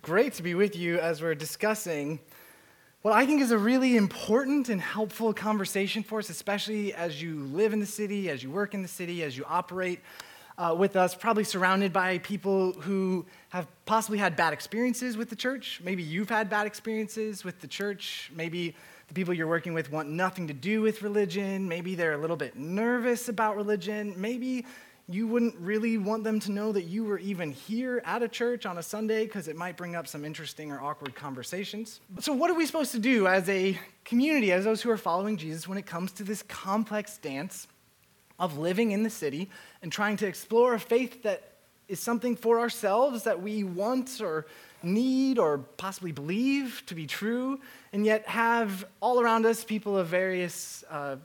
Great to be with you as we're discussing what I think is a really important and helpful conversation for us, especially as you live in the city, as you work in the city, as you operate uh, with us, probably surrounded by people who have possibly had bad experiences with the church. Maybe you've had bad experiences with the church. Maybe the people you're working with want nothing to do with religion. Maybe they're a little bit nervous about religion. Maybe you wouldn't really want them to know that you were even here at a church on a Sunday because it might bring up some interesting or awkward conversations. So, what are we supposed to do as a community, as those who are following Jesus, when it comes to this complex dance of living in the city and trying to explore a faith that is something for ourselves that we want or need or possibly believe to be true, and yet have all around us people of various uh,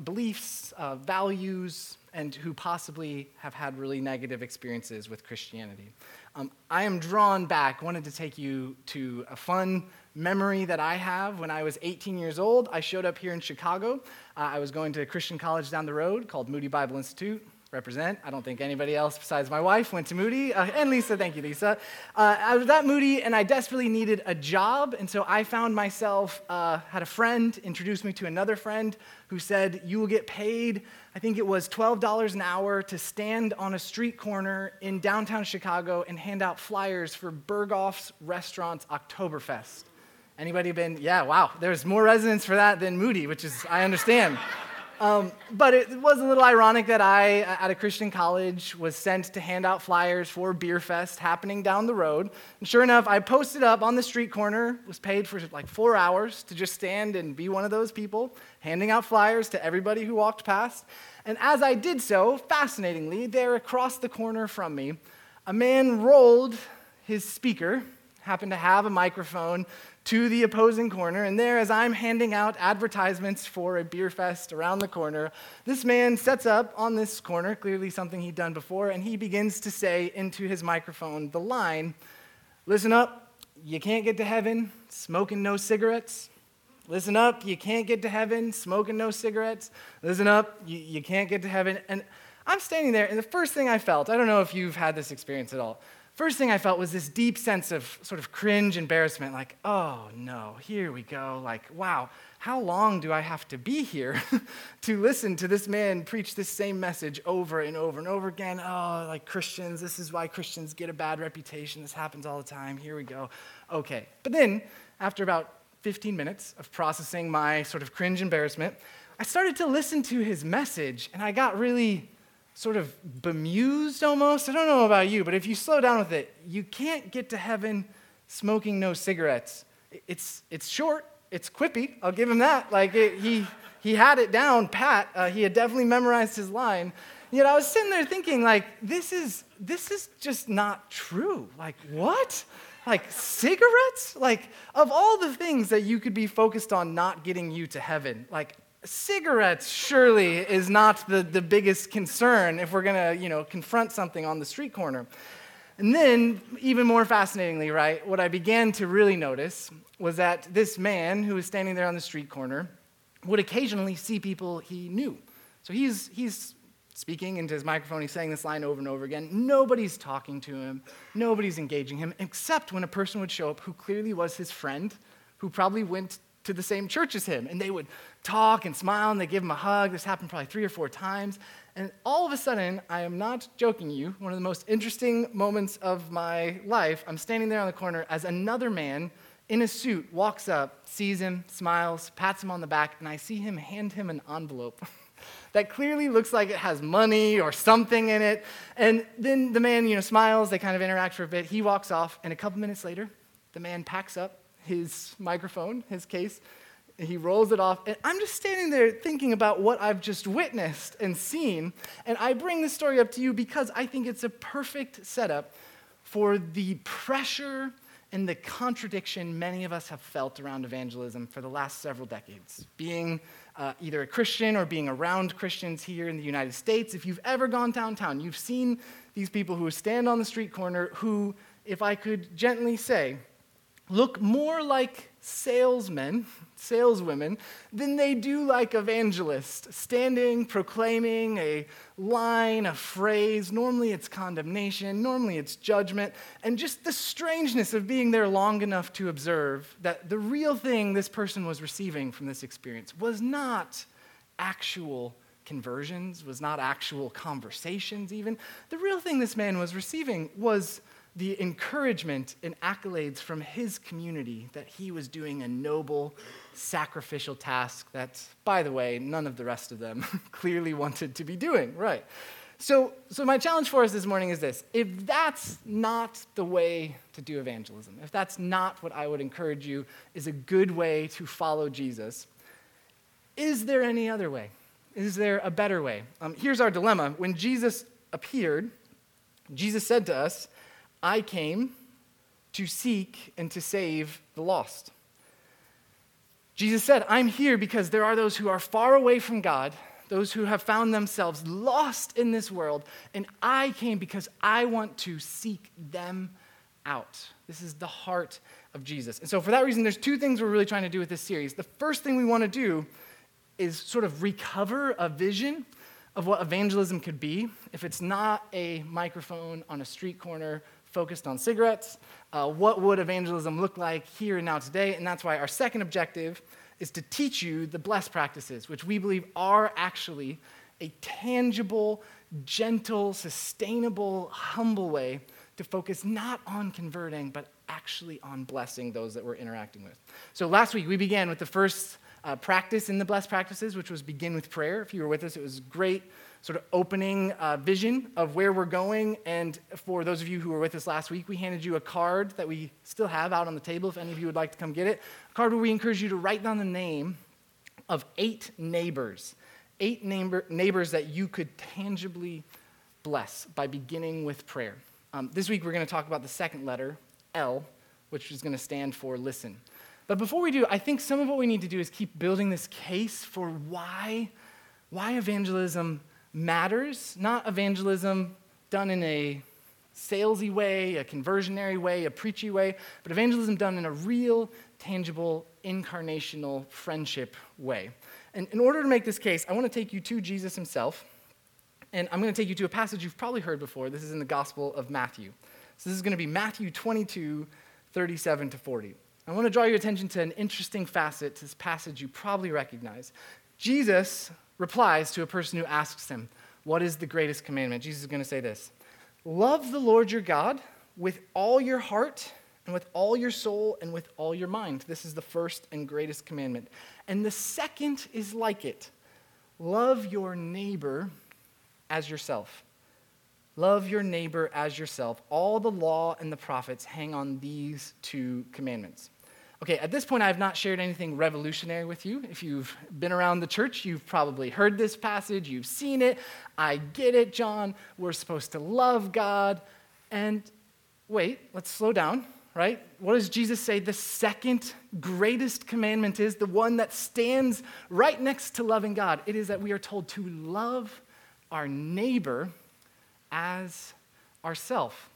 beliefs, uh, values, and who possibly have had really negative experiences with Christianity. Um, I am drawn back, wanted to take you to a fun memory that I have. When I was 18 years old, I showed up here in Chicago. Uh, I was going to a Christian college down the road called Moody Bible Institute represent. I don't think anybody else besides my wife went to Moody. Uh, and Lisa, thank you, Lisa. Uh, I was at Moody and I desperately needed a job. And so I found myself, uh, had a friend introduce me to another friend who said, You will get paid, I think it was $12 an hour to stand on a street corner in downtown Chicago and hand out flyers for Berghoff's Restaurant's Oktoberfest. Anybody been? Yeah, wow. There's more resonance for that than Moody, which is, I understand. Um, but it was a little ironic that I, at a Christian college, was sent to hand out flyers for Beer Fest happening down the road. And sure enough, I posted up on the street corner, was paid for like four hours to just stand and be one of those people, handing out flyers to everybody who walked past. And as I did so, fascinatingly, there across the corner from me, a man rolled his speaker, happened to have a microphone, to the opposing corner. And there, as I'm handing out advertisements for a beer fest around the corner, this man sets up on this corner, clearly something he'd done before, and he begins to say into his microphone the line Listen up, you can't get to heaven smoking no cigarettes. Listen up, you can't get to heaven smoking no cigarettes. Listen up, you, you can't get to heaven. And I'm standing there, and the first thing I felt, I don't know if you've had this experience at all, First thing I felt was this deep sense of sort of cringe embarrassment, like, oh no, here we go. Like, wow, how long do I have to be here to listen to this man preach this same message over and over and over again? Oh, like Christians, this is why Christians get a bad reputation. This happens all the time. Here we go. Okay. But then, after about 15 minutes of processing my sort of cringe embarrassment, I started to listen to his message, and I got really sort of bemused almost. I don't know about you, but if you slow down with it, you can't get to heaven smoking no cigarettes. It's, it's short, it's quippy, I'll give him that. Like, it, he, he had it down pat, uh, he had definitely memorized his line. Yet I was sitting there thinking, like, this is, this is just not true. Like, what? Like, cigarettes? Like, of all the things that you could be focused on not getting you to heaven, like, cigarettes surely is not the, the biggest concern if we're going to, you know, confront something on the street corner. And then, even more fascinatingly, right, what I began to really notice was that this man who was standing there on the street corner would occasionally see people he knew. So he's, he's speaking into his microphone, he's saying this line over and over again. Nobody's talking to him, nobody's engaging him, except when a person would show up who clearly was his friend, who probably went to the same church as him. And they would talk and smile and they give him a hug. This happened probably three or four times. And all of a sudden, I am not joking you, one of the most interesting moments of my life, I'm standing there on the corner as another man in a suit walks up, sees him, smiles, pats him on the back, and I see him hand him an envelope. that clearly looks like it has money or something in it. And then the man, you know, smiles, they kind of interact for a bit. He walks off, and a couple minutes later, the man packs up his microphone, his case, he rolls it off. And I'm just standing there thinking about what I've just witnessed and seen. And I bring this story up to you because I think it's a perfect setup for the pressure and the contradiction many of us have felt around evangelism for the last several decades. Being uh, either a Christian or being around Christians here in the United States, if you've ever gone downtown, you've seen these people who stand on the street corner who, if I could gently say, look more like salesmen, saleswomen, than they do like evangelists, standing, proclaiming a line, a phrase. Normally it's condemnation, normally it's judgment, and just the strangeness of being there long enough to observe that the real thing this person was receiving from this experience was not actual conversions, was not actual conversations, even. The real thing this man was receiving was the encouragement and accolades from his community that he was doing a noble, sacrificial task that, by the way, none of the rest of them clearly wanted to be doing, right? So, so, my challenge for us this morning is this if that's not the way to do evangelism, if that's not what I would encourage you is a good way to follow Jesus, is there any other way? Is there a better way? Um, here's our dilemma. When Jesus appeared, Jesus said to us, I came to seek and to save the lost. Jesus said, I'm here because there are those who are far away from God, those who have found themselves lost in this world, and I came because I want to seek them out. This is the heart of Jesus. And so, for that reason, there's two things we're really trying to do with this series. The first thing we want to do is sort of recover a vision of what evangelism could be if it's not a microphone on a street corner focused on cigarettes. Uh, what would evangelism look like here and now today? And that's why our second objective is to teach you the blessed practices, which we believe are actually a tangible, gentle, sustainable, humble way to focus not on converting, but actually on blessing those that we're interacting with. So last week we began with the first uh, practice in the blessed practices, which was begin with prayer. If you were with us, it was great sort of opening uh, vision of where we're going. And for those of you who were with us last week, we handed you a card that we still have out on the table if any of you would like to come get it. A card where we encourage you to write down the name of eight neighbors, eight neighbor, neighbors that you could tangibly bless by beginning with prayer. Um, this week, we're going to talk about the second letter, L, which is going to stand for listen. But before we do, I think some of what we need to do is keep building this case for why, why evangelism matters, not evangelism done in a salesy way, a conversionary way, a preachy way, but evangelism done in a real, tangible, incarnational friendship way. And in order to make this case, I want to take you to Jesus himself, and I'm going to take you to a passage you've probably heard before. This is in the Gospel of Matthew. So this is going to be Matthew 22, 37 to 40. I want to draw your attention to an interesting facet to this passage you probably recognize. Jesus replies to a person who asks him, What is the greatest commandment? Jesus is going to say this Love the Lord your God with all your heart and with all your soul and with all your mind. This is the first and greatest commandment. And the second is like it love your neighbor as yourself. Love your neighbor as yourself. All the law and the prophets hang on these two commandments. Okay, at this point, I have not shared anything revolutionary with you. If you've been around the church, you've probably heard this passage, you've seen it. I get it, John. We're supposed to love God. And wait, let's slow down, right? What does Jesus say the second greatest commandment is? The one that stands right next to loving God. It is that we are told to love our neighbor as ourself.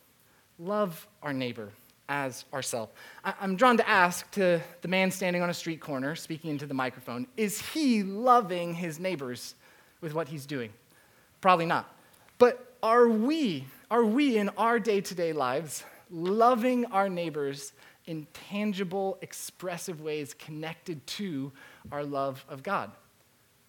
Love our neighbor as ourselves. I'm drawn to ask to the man standing on a street corner speaking into the microphone is he loving his neighbors with what he's doing? Probably not. But are we, are we in our day to day lives loving our neighbors in tangible, expressive ways connected to our love of God?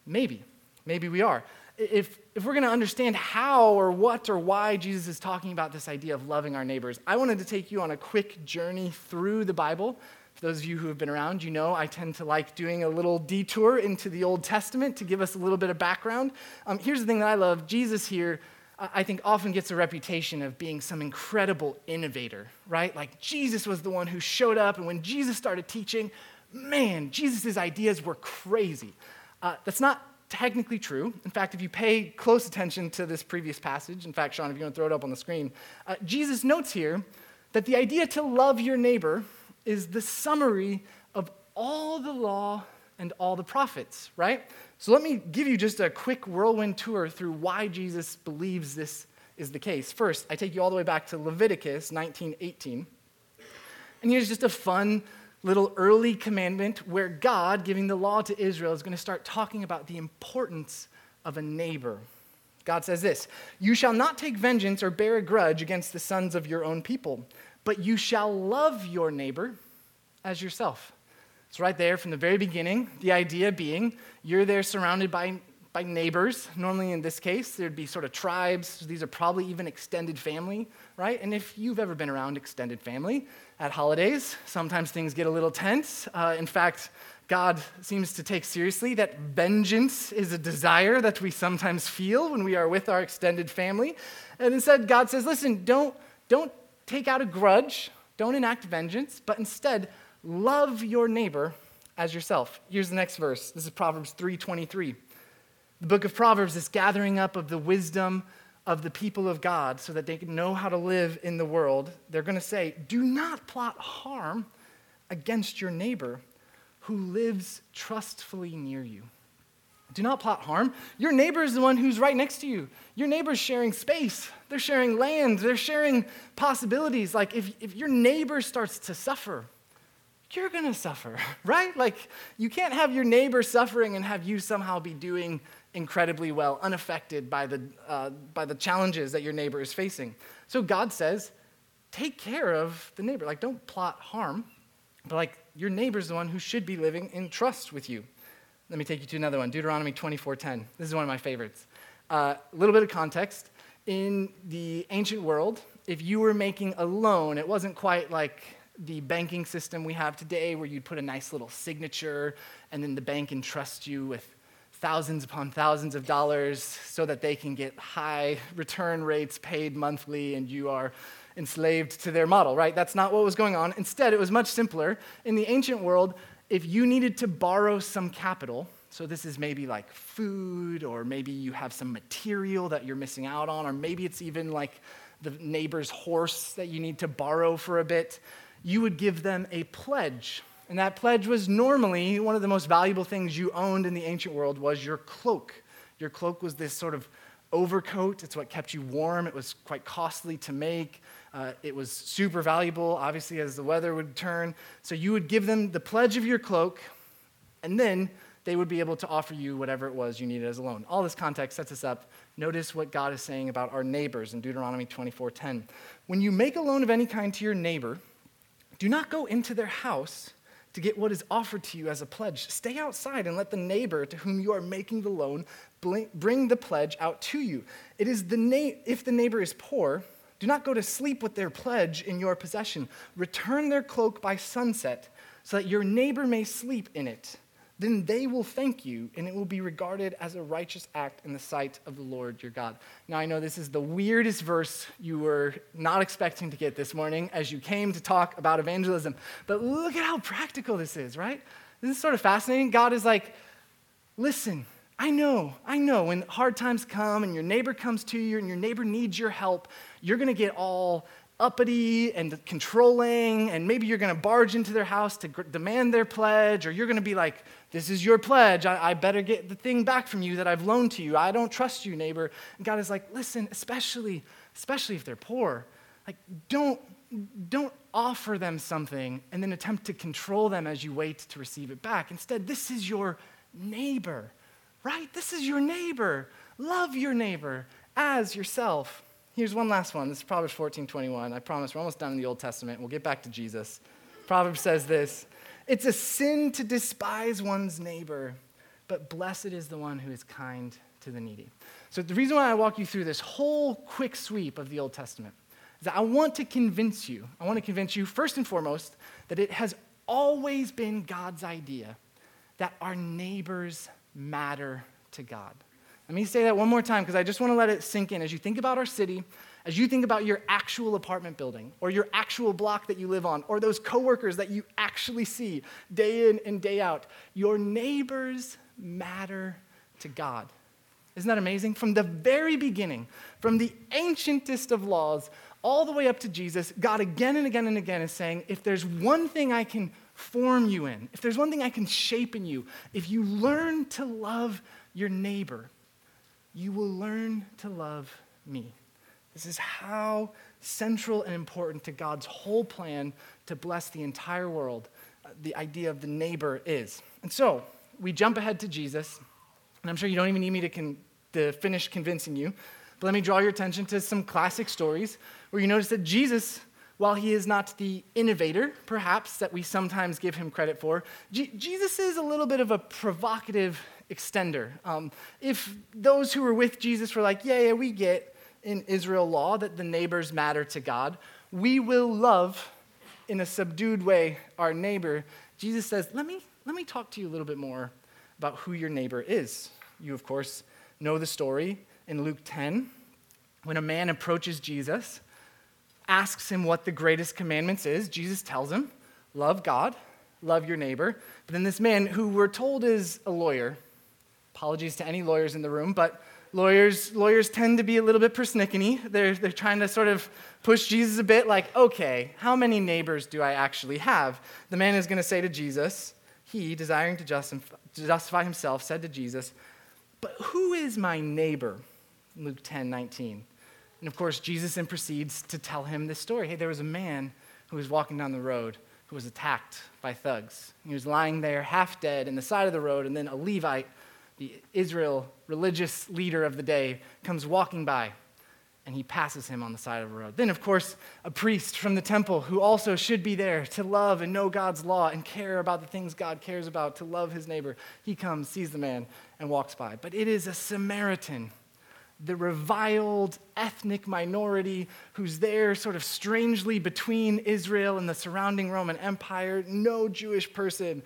Maybe. Maybe we are if, if we're going to understand how or what or why Jesus is talking about this idea of loving our neighbors, I wanted to take you on a quick journey through the Bible. For those of you who have been around, you know I tend to like doing a little detour into the Old Testament to give us a little bit of background. Um, here's the thing that I love Jesus here, I think, often gets a reputation of being some incredible innovator, right? Like Jesus was the one who showed up, and when Jesus started teaching, man, Jesus' ideas were crazy. Uh, that's not technically true. In fact, if you pay close attention to this previous passage, in fact, Sean, if you want to throw it up on the screen, uh, Jesus notes here that the idea to love your neighbor is the summary of all the law and all the prophets, right? So let me give you just a quick whirlwind tour through why Jesus believes this is the case. First, I take you all the way back to Leviticus 19:18. And here's just a fun little early commandment where God, giving the law to Israel, is going to start talking about the importance of a neighbor. God says this You shall not take vengeance or bear a grudge against the sons of your own people, but you shall love your neighbor as yourself. It's right there from the very beginning. The idea being you're there surrounded by, by neighbors. Normally, in this case, there'd be sort of tribes. These are probably even extended family, right? And if you've ever been around extended family at holidays, sometimes things get a little tense. Uh, in fact, God seems to take seriously that vengeance is a desire that we sometimes feel when we are with our extended family. And instead, God says, listen, don't, don't take out a grudge, don't enact vengeance, but instead, love your neighbor as yourself. Here's the next verse. This is Proverbs 3:23. The book of Proverbs is gathering up of the wisdom of the people of God so that they can know how to live in the world. They're going to say, "Do not plot harm against your neighbor who lives trustfully near you." Do not plot harm. Your neighbor is the one who's right next to you. Your neighbor's sharing space. They're sharing land. They're sharing possibilities. Like if, if your neighbor starts to suffer, you're going to suffer, right? Like, you can't have your neighbor suffering and have you somehow be doing incredibly well, unaffected by the, uh, by the challenges that your neighbor is facing. So God says, take care of the neighbor. Like, don't plot harm, but like, your neighbor's the one who should be living in trust with you. Let me take you to another one Deuteronomy 24:10. This is one of my favorites. A uh, little bit of context. In the ancient world, if you were making a loan, it wasn't quite like the banking system we have today, where you'd put a nice little signature and then the bank entrusts you with thousands upon thousands of dollars so that they can get high return rates paid monthly and you are enslaved to their model, right? That's not what was going on. Instead, it was much simpler. In the ancient world, if you needed to borrow some capital, so this is maybe like food, or maybe you have some material that you're missing out on, or maybe it's even like the neighbor's horse that you need to borrow for a bit you would give them a pledge. And that pledge was normally one of the most valuable things you owned in the ancient world was your cloak. Your cloak was this sort of overcoat. It's what kept you warm. It was quite costly to make. Uh, it was super valuable, obviously, as the weather would turn. So you would give them the pledge of your cloak, and then they would be able to offer you whatever it was you needed as a loan. All this context sets us up. Notice what God is saying about our neighbors in Deuteronomy 24:10. When you make a loan of any kind to your neighbor, do not go into their house to get what is offered to you as a pledge. Stay outside and let the neighbor to whom you are making the loan bring the pledge out to you. It is the na- if the neighbor is poor, do not go to sleep with their pledge in your possession. Return their cloak by sunset so that your neighbor may sleep in it then they will thank you, and it will be regarded as a righteous act in the sight of the Lord your God. Now, I know this is the weirdest verse you were not expecting to get this morning as you came to talk about evangelism, but look at how practical this is, right? This is sort of fascinating. God is like, listen, I know, I know when hard times come and your neighbor comes to you and your neighbor needs your help, you're going to get all uppity and controlling, and maybe you're going to barge into their house to demand their pledge, or you're going to be like, This is your pledge. I, I better get the thing back from you that I've loaned to you. I don't trust you, neighbor. And God is like, Listen, especially, especially if they're poor, like, don't, don't offer them something and then attempt to control them as you wait to receive it back. Instead, this is your neighbor, right? This is your neighbor. Love your neighbor as yourself. Here's one last one. This is Proverbs 14 21. I promise we're almost done in the Old Testament. We'll get back to Jesus. Proverbs says this It's a sin to despise one's neighbor, but blessed is the one who is kind to the needy. So, the reason why I walk you through this whole quick sweep of the Old Testament is that I want to convince you, I want to convince you, first and foremost, that it has always been God's idea that our neighbors matter to God. Let me say that one more time because I just want to let it sink in. As you think about our city, as you think about your actual apartment building or your actual block that you live on or those coworkers that you actually see day in and day out, your neighbors matter to God. Isn't that amazing? From the very beginning, from the ancientest of laws all the way up to Jesus, God again and again and again is saying, if there's one thing I can form you in, if there's one thing I can shape in you, if you learn to love your neighbor, you will learn to love me. This is how central and important to God's whole plan to bless the entire world. the idea of the neighbor is. And so we jump ahead to Jesus, and I'm sure you don't even need me to, con- to finish convincing you, but let me draw your attention to some classic stories where you notice that Jesus, while he is not the innovator, perhaps, that we sometimes give him credit for, G- Jesus is a little bit of a provocative extender. Um, if those who were with Jesus were like, yeah, yeah, we get in Israel law that the neighbors matter to God, we will love in a subdued way our neighbor. Jesus says, let me, let me talk to you a little bit more about who your neighbor is. You, of course, know the story in Luke 10 when a man approaches Jesus, asks him what the greatest commandments is. Jesus tells him, love God, love your neighbor. But then this man, who we're told is a lawyer, apologies to any lawyers in the room, but lawyers, lawyers tend to be a little bit persnickety. They're, they're trying to sort of push Jesus a bit, like, okay, how many neighbors do I actually have? The man is going to say to Jesus, he, desiring to justify himself, said to Jesus, But who is my neighbor? Luke 10 19. And of course, Jesus then proceeds to tell him this story. Hey, there was a man who was walking down the road who was attacked by thugs. He was lying there half dead in the side of the road, and then a Levite, the Israel religious leader of the day, comes walking by and he passes him on the side of the road. Then, of course, a priest from the temple who also should be there to love and know God's law and care about the things God cares about, to love his neighbor. He comes, sees the man, and walks by. But it is a Samaritan the reviled ethnic minority who's there sort of strangely between Israel and the surrounding Roman Empire. No Jewish person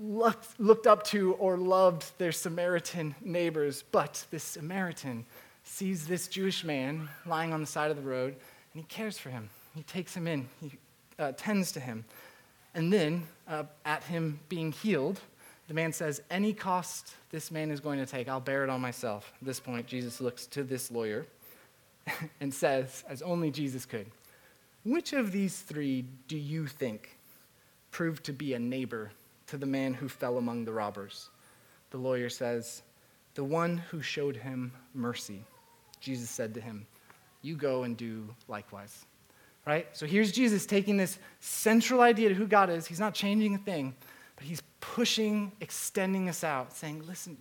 looked, up to or loved their Samaritan neighbors, but this Samaritan sees this Jewish man lying on the side of the road and he cares for him. He takes him in, he uh, tends to him. And then, uh, at him being healed, the man says, Any cost this man is going to take, I'll bear it on myself. At this point, Jesus looks to this lawyer and says, as only Jesus could, Which of these three do you think proved to be a neighbor to the man who fell among the robbers? The lawyer says, The one who showed him mercy. Jesus said to him, You go and do likewise. Right? So here's Jesus taking this central idea to who God is. He's not changing a thing, but he's pushing, extending us out, saying, listen,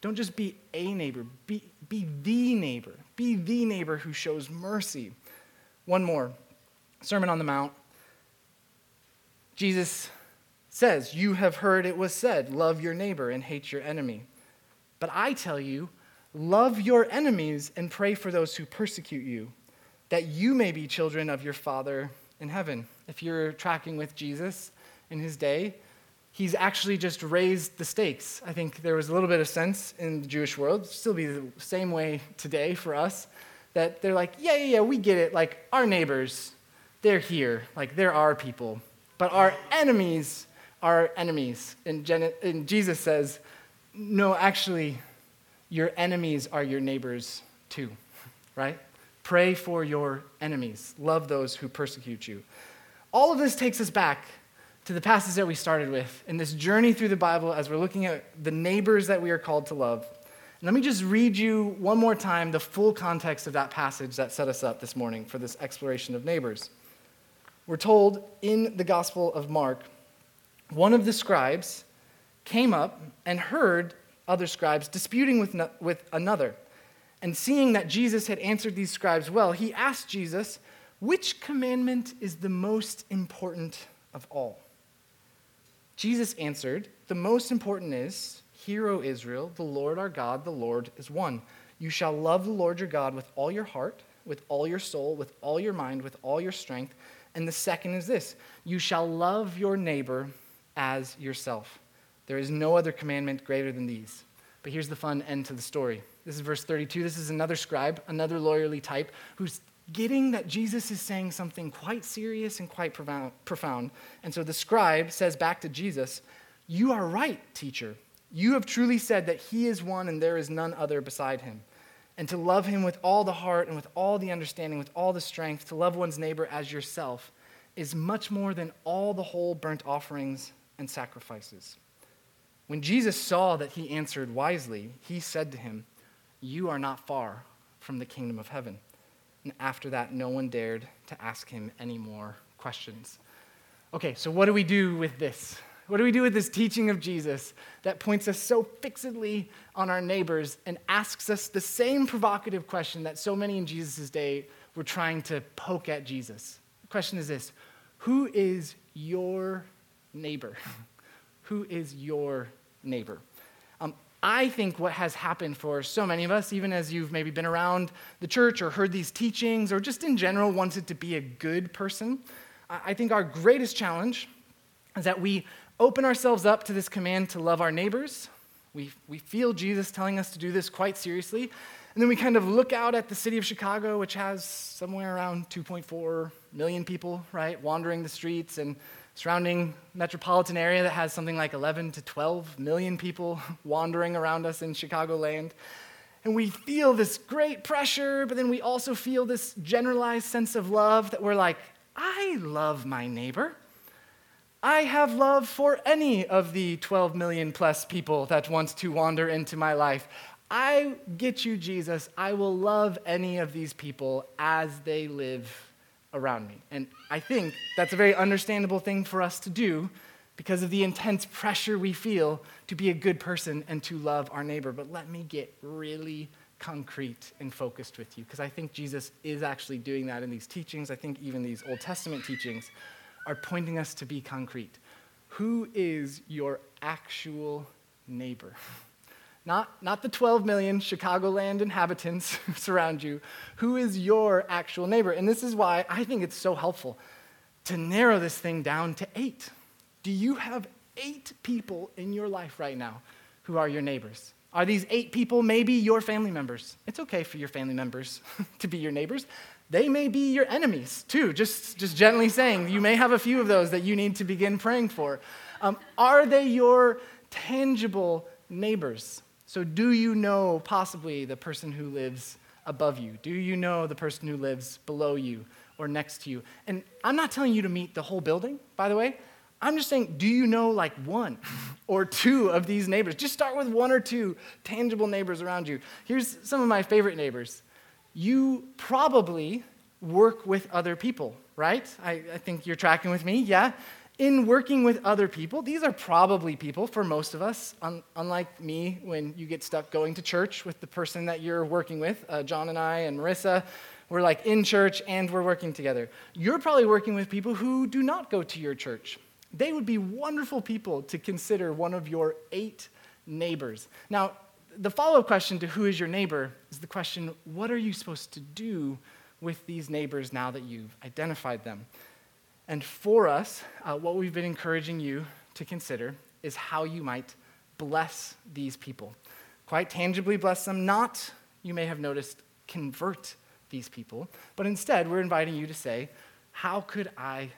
don't just be a neighbor, be, be the neighbor. Be the neighbor who shows mercy. One more Sermon on the Mount. Jesus says, You have heard it was said, love your neighbor and hate your enemy. But I tell you, love your enemies and pray for those who persecute you, that you may be children of your Father in heaven. If you're tracking with Jesus in his day, he's actually just raised the stakes. I think there was a little bit of sense in the Jewish world, still be the same way today for us, that they're like, yeah, yeah, yeah, we get it. Like, our neighbors, they're here. Like, they're our people. But our enemies are enemies. And, Gen- and Jesus says, no, actually, your enemies are your neighbors too, right? Pray for your enemies. Love those who persecute you. All of this takes us back to the passage that we started with in this journey through the Bible as we're looking at the neighbors that we are called to love. And let me just read you one more time the full context of that passage that set us up this morning for this exploration of neighbors. We're told in the Gospel of Mark, one of the scribes came up and heard other scribes disputing with, no, with another. And seeing that Jesus had answered these scribes well, he asked Jesus, Which commandment is the most important of all? Jesus answered, The most important is, Hear, O Israel, the Lord our God, the Lord is one. You shall love the Lord your God with all your heart, with all your soul, with all your mind, with all your strength. And the second is this you shall love your neighbor as yourself. There is no other commandment greater than these. But here's the fun end to the story. This is verse 32. This is another scribe, another lawyerly type, who's getting that Jesus is saying something quite serious and quite profound. And so the scribe says back to Jesus, You are right, teacher. You have truly said that he is one and there is none other beside him. And to love him with all the heart and with all the understanding, with all the strength, to love one's neighbor as yourself, is much more than all the whole burnt offerings and sacrifices. When Jesus saw that he answered wisely, he said to him, You are not far from the kingdom of heaven. And after that, no one dared to ask him any more questions. Okay, so what do we do with this? What do we do with this teaching of Jesus that points us so fixedly on our neighbors and asks us the same provocative question that so many in Jesus' day were trying to poke at Jesus? The question is this Who is your neighbor? Who is your neighbor? Um, I think what has happened for so many of us, even as you've maybe been around the church or heard these teachings or just in general wanted to be a good person, I think our greatest challenge is that we open ourselves up to this command to love our neighbors. We, we feel Jesus telling us to do this quite seriously. And then we kind of look out at the city of Chicago, which has somewhere around 2.4 million people, right, wandering the streets, and surrounding metropolitan area that has something like 11 to 12 million people wandering around us in Chicagoland. And we feel this great pressure, but then we also feel this generalized sense of love that we're like, I love my neighbor. I have love for any of the 12 million plus people that want to wander into my life. I get you, Jesus. I will love any of these people as they live around me. And I think that's a very understandable thing for us to do because of the intense pressure we feel to be a good person and to love our neighbor. But let me get really concrete and focused with you because I think Jesus is actually doing that in these teachings. I think even these Old Testament teachings are pointing us to be concrete. Who is your actual neighbor? Not, not the 12 million Chicagoland inhabitants who surround you. Who is your actual neighbor? And this is why I think it's so helpful to narrow this thing down to eight. Do you have eight people in your life right now who are your neighbors? Are these eight people maybe your family members? It's okay for your family members to be your neighbors they may be your enemies too, just, just gently saying. You may have a few of those that you need to begin praying for. Um, are they your tangible neighbors? So, do you know possibly the person who lives above you? Do you know the person who lives below you or next to you? And I'm not telling you to meet the whole building, by the way. I'm just saying, do you know like one or two of these neighbors? Just start with one or two tangible neighbors around you. Here's some of my favorite neighbors you probably work with other people, right? I, I, think you're tracking with me, yeah? In working with other people, these are probably people for most of us, un- unlike me when you get stuck going to church with the person that you're working with. Uh, John and I and Marissa, we're like in church and we're working together. You're probably working with people who do not go to your church. They would be wonderful people to consider one of your eight neighbors. Now, the follow up question to who is your neighbor is the question what are you supposed to do with these neighbors now that you've identified them? And for us, uh, what we've been encouraging you to consider is how you might bless these people. Quite tangibly bless them, not, you may have noticed, convert these people, but instead we're inviting you to say, How could I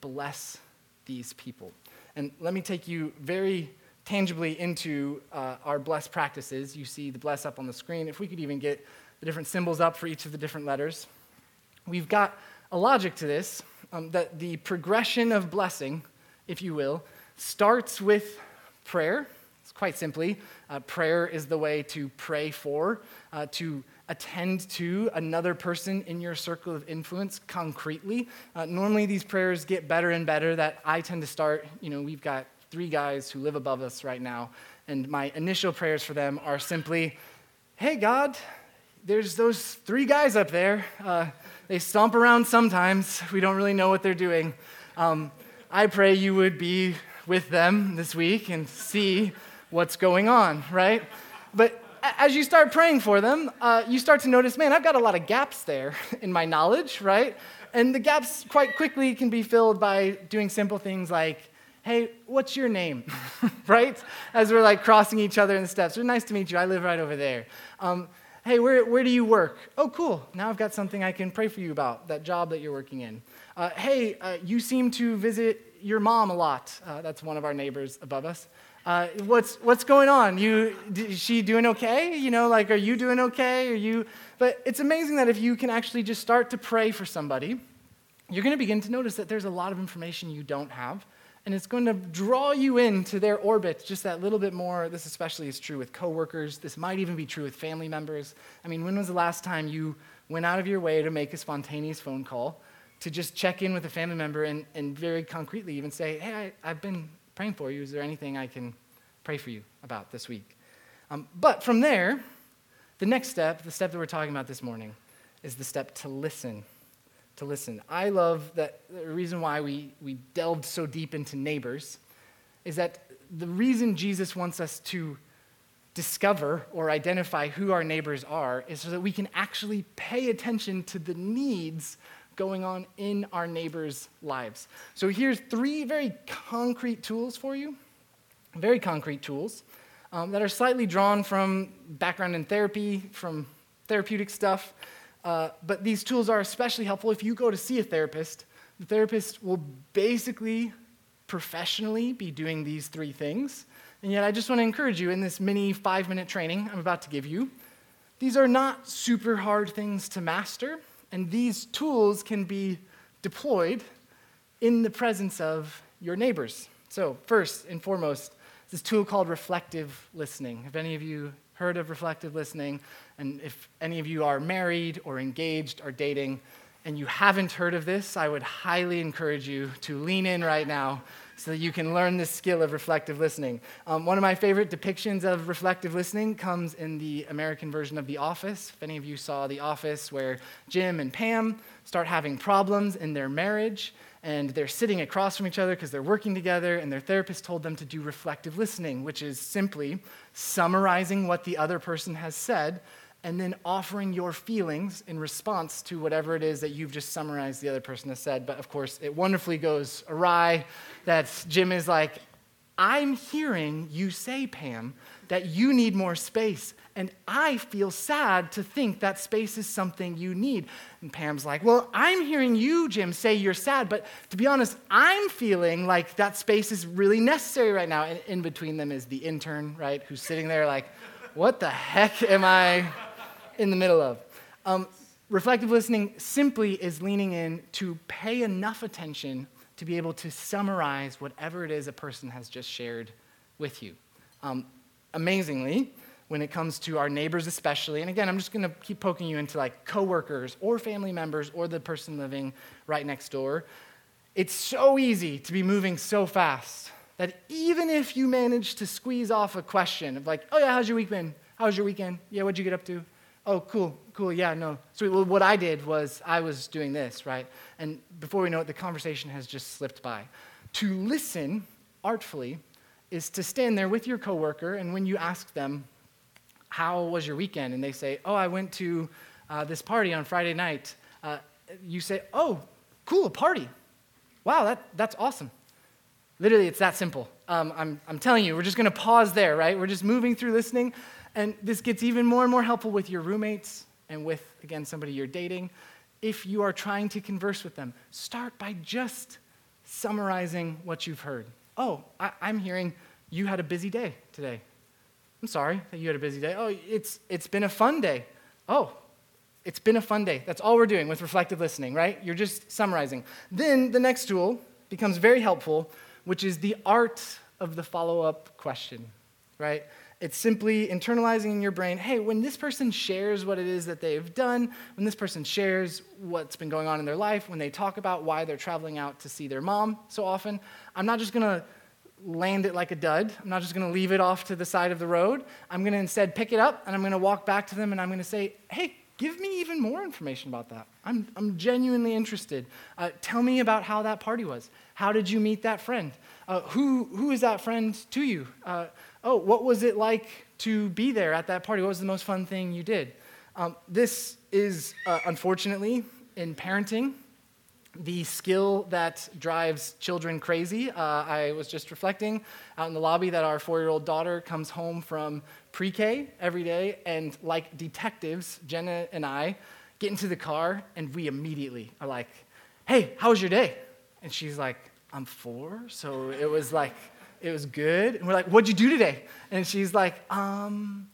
bless these people? And let me take you very tangibly into uh, our bless practices. You see the bless up on the screen. If we could even get the different symbols up for each of the different letters. We've got a logic to this um, that the progression of blessing, if you will, starts with prayer. It's quite simply, uh, prayer is the way to pray for, uh, to attend to another person in your circle of influence concretely. Uh, normally, these prayers get better and better. That I tend to start, you know, we've got three guys who live above us right now. And my initial prayers for them are simply, hey, God, there's those three guys up there. They stomp around sometimes. We don't really know what they're doing. Um, I pray you would be with them this week and see what's going on, right? But as you start praying for them, uh, you start to notice, man, I've got a lot of gaps there in my knowledge, right? And the gaps quite quickly can be filled by doing simple things like, hey, what's your name? right? As we're like crossing each other in the steps. nice to meet you. I live right over there. Um, hey, where, where do you work? Oh, cool. Now I've got something I can pray for you about, that job that you're working in. Uh, hey, uh, you seem to visit your mom a lot. Uh, that's one of our neighbors above us. Uh, what's, what's going on? You, is she doing okay? You know, like, are you doing okay? Are you, but it's amazing that if you can actually just start to pray for somebody, you're going to begin to notice that there's a lot of information you don't have and it's going to draw you into their orbit just that little bit more. This especially is true with coworkers. This might even be true with family members. I mean, when was the last time you went out of your way to make a spontaneous phone call to just check in with a family member and, and very concretely even say, hey, I, have been praying for you. Is there anything I can pray for you about this week? Um, but from there, the next step, the step that we're talking about this morning, is the step to listen. To listen. I love that the reason why we, we delved so deep into neighbors is that the reason Jesus wants us to discover or identify who our neighbors are is so that we can actually pay attention to the needs going on in our neighbors' lives. So here's three very concrete tools for you, very concrete tools um, that are slightly drawn from background in therapy, from therapeutic stuff. Uh, but these tools are especially helpful if you go to see a therapist. The therapist will basically professionally be doing these three things. And yet, I just want to encourage you in this mini five minute training I'm about to give you. These are not super hard things to master, and these tools can be deployed in the presence of your neighbors. So, first and foremost, this tool called reflective listening. Have any of you heard of reflective listening? And if any of you are married or engaged or dating, and you haven't heard of this, I would highly encourage you to lean in right now so that you can learn this skill of reflective listening. Um, one of my favorite depictions of reflective listening comes in the American version of The Office. If any of you saw The Office, where Jim and Pam start having problems in their marriage, and they're sitting across from each other because they're working together, and their therapist told them to do reflective listening, which is simply summarizing what the other person has said and then offering your feelings in response to whatever it is that you've just summarized the other person has said. But of course, it wonderfully goes awry. That Jim is like, I'm hearing you say, Pam, that you need more space. And I feel sad to think that space is something you need. And Pam's like, Well, I'm hearing you, Jim, say you're sad, but to be honest, I'm feeling like that space is really necessary right now. And in between them is the intern, right, who's sitting there like, What the heck am I in the middle of. Um, reflective listening simply is leaning in to pay enough attention to be able to summarize whatever it is a person has just shared with you. Um, amazingly, when it comes to our neighbors, especially, and again, I'm just going to keep poking you into like coworkers or family members or the person living right next door. It's so easy to be moving so fast that even if you manage to squeeze off a question of like, oh yeah, how's your week been? How was your weekend? Yeah, what'd you get up to? oh, cool, cool, yeah, no. So well, what I did was I was doing this, right? And before we know it, the conversation has just slipped by. To listen artfully is to stand there with your coworker, and when you ask them, how was your weekend? And they say, oh, I went to uh, this party on Friday night. Uh, you say, oh, cool, a party. Wow, that, that's awesome. Literally, it's that simple. Um, I'm, I'm telling you, we're just going to pause there, right? We're just moving through listening. And this gets even more and more helpful with your roommates and with, again, somebody you're dating. If you are trying to converse with them, start by just summarizing what you've heard. Oh, I, am hearing you had a busy day today. I'm sorry that you had a busy day. Oh, it's, it's been a fun day. Oh, it's been a fun day. That's all we're doing with reflective listening, right? You're just summarizing. Then the next tool becomes very helpful, which is the art of the follow up question, right? It's simply internalizing in your brain hey, when this person shares what it is that they've done, when this person shares what's been going on in their life, when they talk about why they're traveling out to see their mom so often, I'm not just going to land it like a dud. I'm not just going to leave it off to the side of the road. I'm going to instead pick it up and I'm going to walk back to them and I'm going to say, hey, give me even more information about that. I'm, I'm genuinely interested. Uh, tell me about how that party was. How did you meet that friend? Uh, who, who is that friend to you? Uh, oh, what was it like to be there at that party? What was the most fun thing you did? Um, this is, uh, unfortunately, in parenting, the skill that drives children crazy. Uh, I was just reflecting out in the lobby that our four year old daughter comes home from pre K every day, and like detectives, Jenna and I get into the car, and we immediately are like, hey, how was your day? And she's like, I'm four. So it was like, it was good. And we're like, what'd you do today? And she's like, um,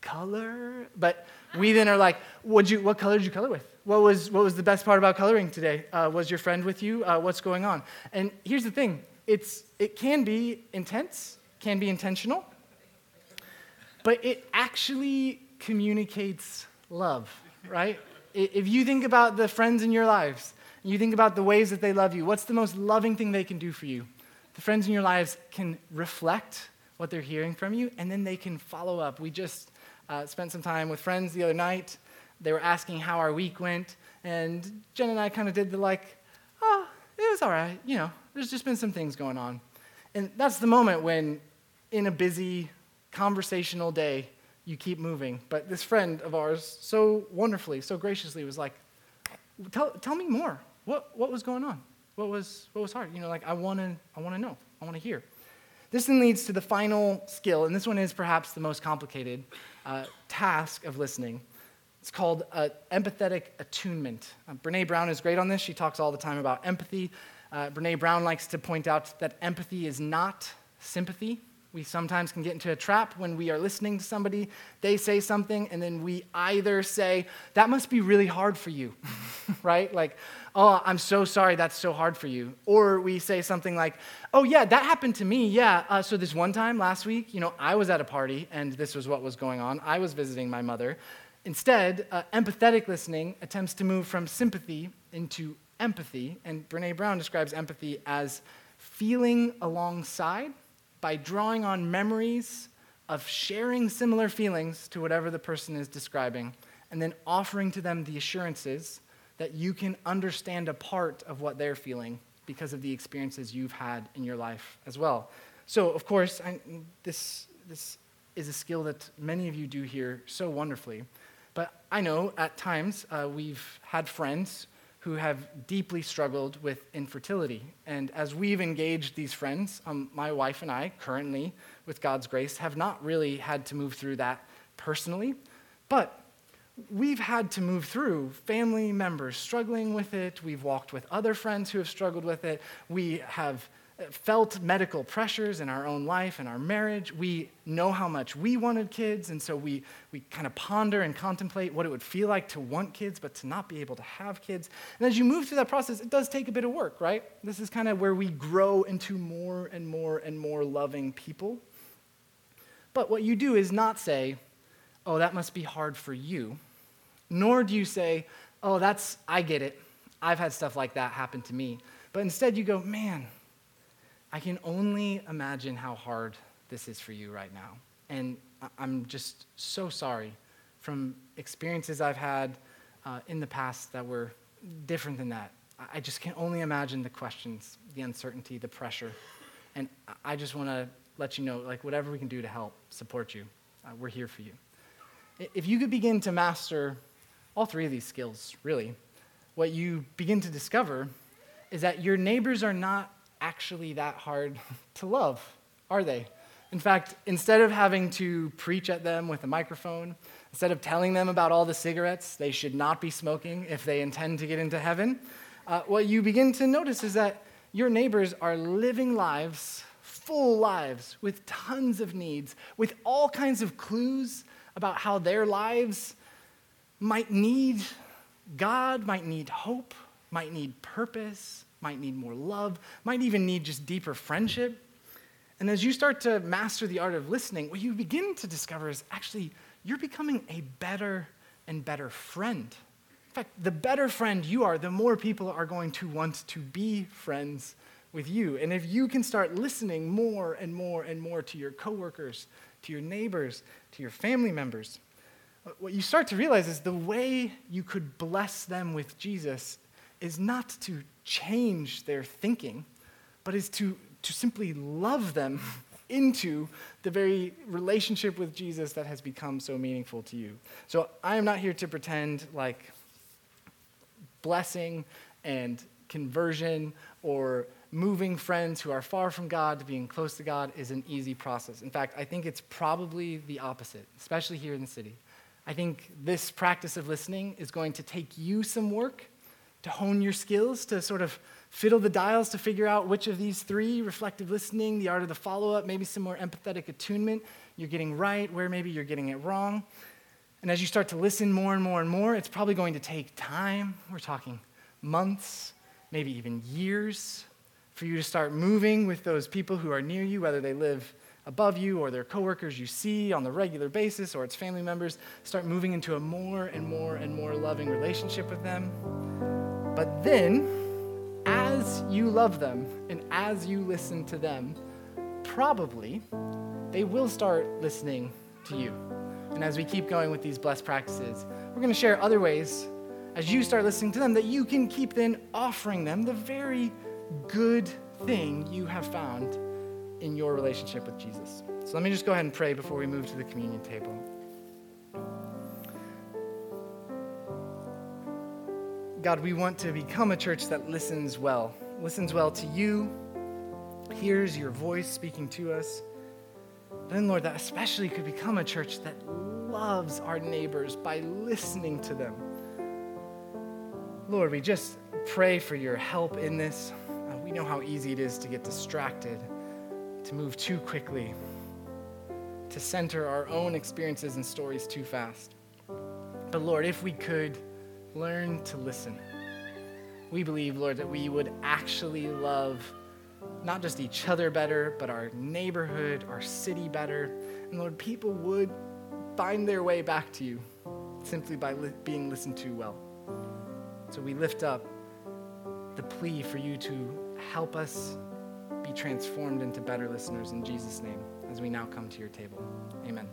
color. But we then are like, what'd you, what color did you color with? What was, what was the best part about coloring today? Uh, was your friend with you? Uh, what's going on? And here's the thing it's, it can be intense, can be intentional, but it actually communicates love, right? If you think about the friends in your lives, you think about the ways that they love you, what's the most loving thing they can do for you? The friends in your lives can reflect what they're hearing from you, and then they can follow up. We just uh, spent some time with friends the other night. They were asking how our week went, and Jen and I kind of did the like, oh, it was all right. You know, there's just been some things going on. And that's the moment when, in a busy conversational day, you keep moving. But this friend of ours, so wonderfully, so graciously, was like, tell, tell me more. What, what was going on? What was, what was hard? You know, like, I want to I wanna know. I want to hear. This then leads to the final skill, and this one is perhaps the most complicated uh, task of listening. It's called uh, empathetic attunement. Uh, Brene Brown is great on this. She talks all the time about empathy. Uh, Brene Brown likes to point out that empathy is not sympathy. We sometimes can get into a trap when we are listening to somebody, they say something, and then we either say, That must be really hard for you, right? Like, Oh, I'm so sorry, that's so hard for you. Or we say something like, Oh, yeah, that happened to me. Yeah. Uh, so this one time last week, you know, I was at a party and this was what was going on. I was visiting my mother. Instead, uh, empathetic listening attempts to move from sympathy into empathy. And Brene Brown describes empathy as feeling alongside by drawing on memories of sharing similar feelings to whatever the person is describing, and then offering to them the assurances that you can understand a part of what they're feeling because of the experiences you've had in your life as well. So, of course, I, this, this is a skill that many of you do here so wonderfully. But I know at times uh, we've had friends who have deeply struggled with infertility. And as we've engaged these friends, um, my wife and I, currently, with God's grace, have not really had to move through that personally. But we've had to move through family members struggling with it. We've walked with other friends who have struggled with it. We have felt medical pressures in our own life and our marriage. We know how much we wanted kids, and so we, we kind of ponder and contemplate what it would feel like to want kids, but to not be able to have kids. And as you move through that process, it does take a bit of work, right? This is kind of where we grow into more and more and more loving people. But what you do is not say, oh, that must be hard for you, nor do you say, oh, that's, I get it. I've had stuff like that happen to me. But instead, you go, man, I can only imagine how hard this is for you right now. And I'm just so sorry from experiences I've had uh, in the past that were different than that. I just can only imagine the questions, the uncertainty, the pressure. And I just want to let you know, like, whatever we can do to help support you, uh, we're here for you. If you could begin to master all three of these skills, really, what you begin to discover is that your neighbors are not actually that hard to love, are they? In fact, instead of having to preach at them with a microphone, instead of telling them about all the cigarettes they should not be smoking if they intend to get into heaven, uh, what you begin to notice is that your neighbors are living lives, full lives, with tons of needs, with all kinds of clues about how their lives might need God, might need hope, might need purpose, might need more love, might even need just deeper friendship. And as you start to master the art of listening, what you begin to discover is actually you're becoming a better and better friend. In fact, the better friend you are, the more people are going to want to be friends with you. And if you can start listening more and more and more to your coworkers, to your neighbors, to your family members, what you start to realize is the way you could bless them with Jesus is not to change their thinking, but is to, to simply love them into the very relationship with Jesus that has become so meaningful to you. So I am not here to pretend like blessing and conversion or moving friends who are far from God to being close to God is an easy process. In fact, I think it's probably the opposite, especially here in the city. I think this practice of listening is going to take you some work to hone your skills, to sort of fiddle the dials to figure out which of these three reflective listening, the art of the follow up, maybe some more empathetic attunement you're getting right, where maybe you're getting it wrong. And as you start to listen more and more and more, it's probably going to take time. We're talking months, maybe even years, for you to start moving with those people who are near you, whether they live above you or their coworkers you see on the regular basis or it's family members. Start moving into a more and more and more loving relationship with them. But then, as you love them and as you listen to them, probably they will start listening to you. And as we keep going with these blessed practices, we're going to share other ways as you start listening to them that you can keep then offering them the very good thing you have found in your relationship with Jesus. So let me just go ahead and pray before we move to the communion table. God, we want to become a church that listens well, listens well to you, hears your voice speaking to us. Then, Lord, that especially could become a church that loves our neighbors by listening to them. Lord, we just pray for your help in this. Uh, we know how easy it is to get distracted, to move too quickly, to center our own experiences and stories too fast. But Lord, if we could, learn to listen. We believe, Lord, that we would actually love not just each other better, but our neighborhood, our city better. And Lord, people would find their way back to you simply by li- being listened to well. So we lift up the plea for you to help us be transformed into better listeners in Jesus' name as we now come to your table. Amen.